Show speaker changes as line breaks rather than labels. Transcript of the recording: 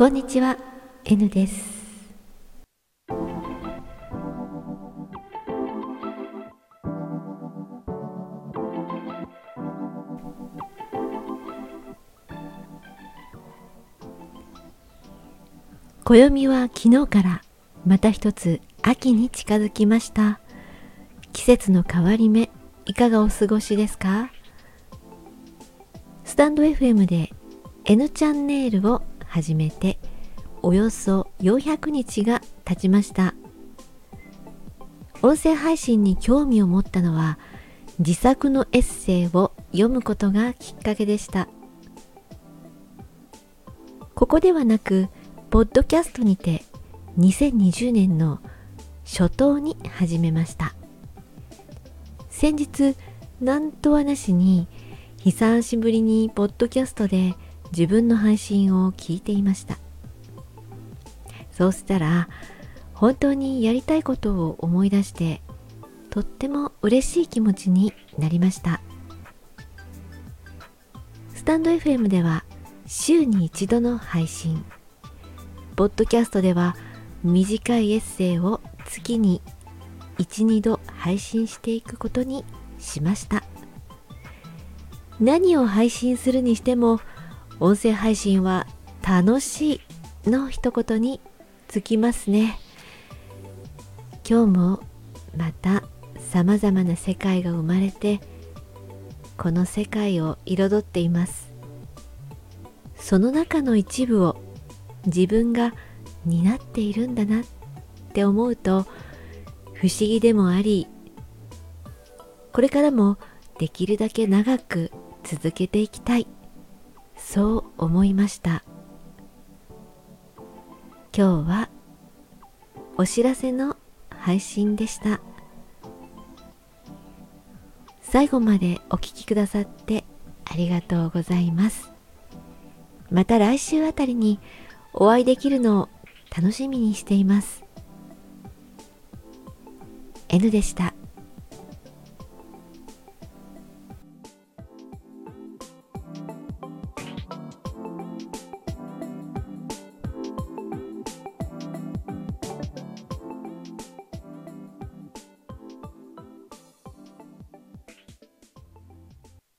こんにちは。N です。暦は昨日からまた一つ秋に近づきました。季節の変わり目いかがお過ごしですか？スタンド FM で N チャンネルを始めておよそ400日が経ちました。音声配信に興味を持ったのは自作のエッセイを読むことがきっかけでした。ここではなくポッドキャストにて2020年の初頭に始めました。先日なんとはなしに久しぶりにポッドキャストで自分の配信を聞いていました。そうしたら本当にやりたいことを思い出してとっても嬉しい気持ちになりました。スタンド FM では週に一度の配信。ポッドキャストでは短いエッセイを月に12度配信していくことにしました。何を配信するにしても音声配信は楽しいの一言につきますね。今日もまた様々な世界が生まれてこの世界を彩っています。その中の一部を自分が担っているんだなって思うと不思議でもありこれからもできるだけ長く続けていきたい。そう思いました。今日はお知らせの配信でした。最後までお聴きくださってありがとうございます。また来週あたりにお会いできるのを楽しみにしています。N でした。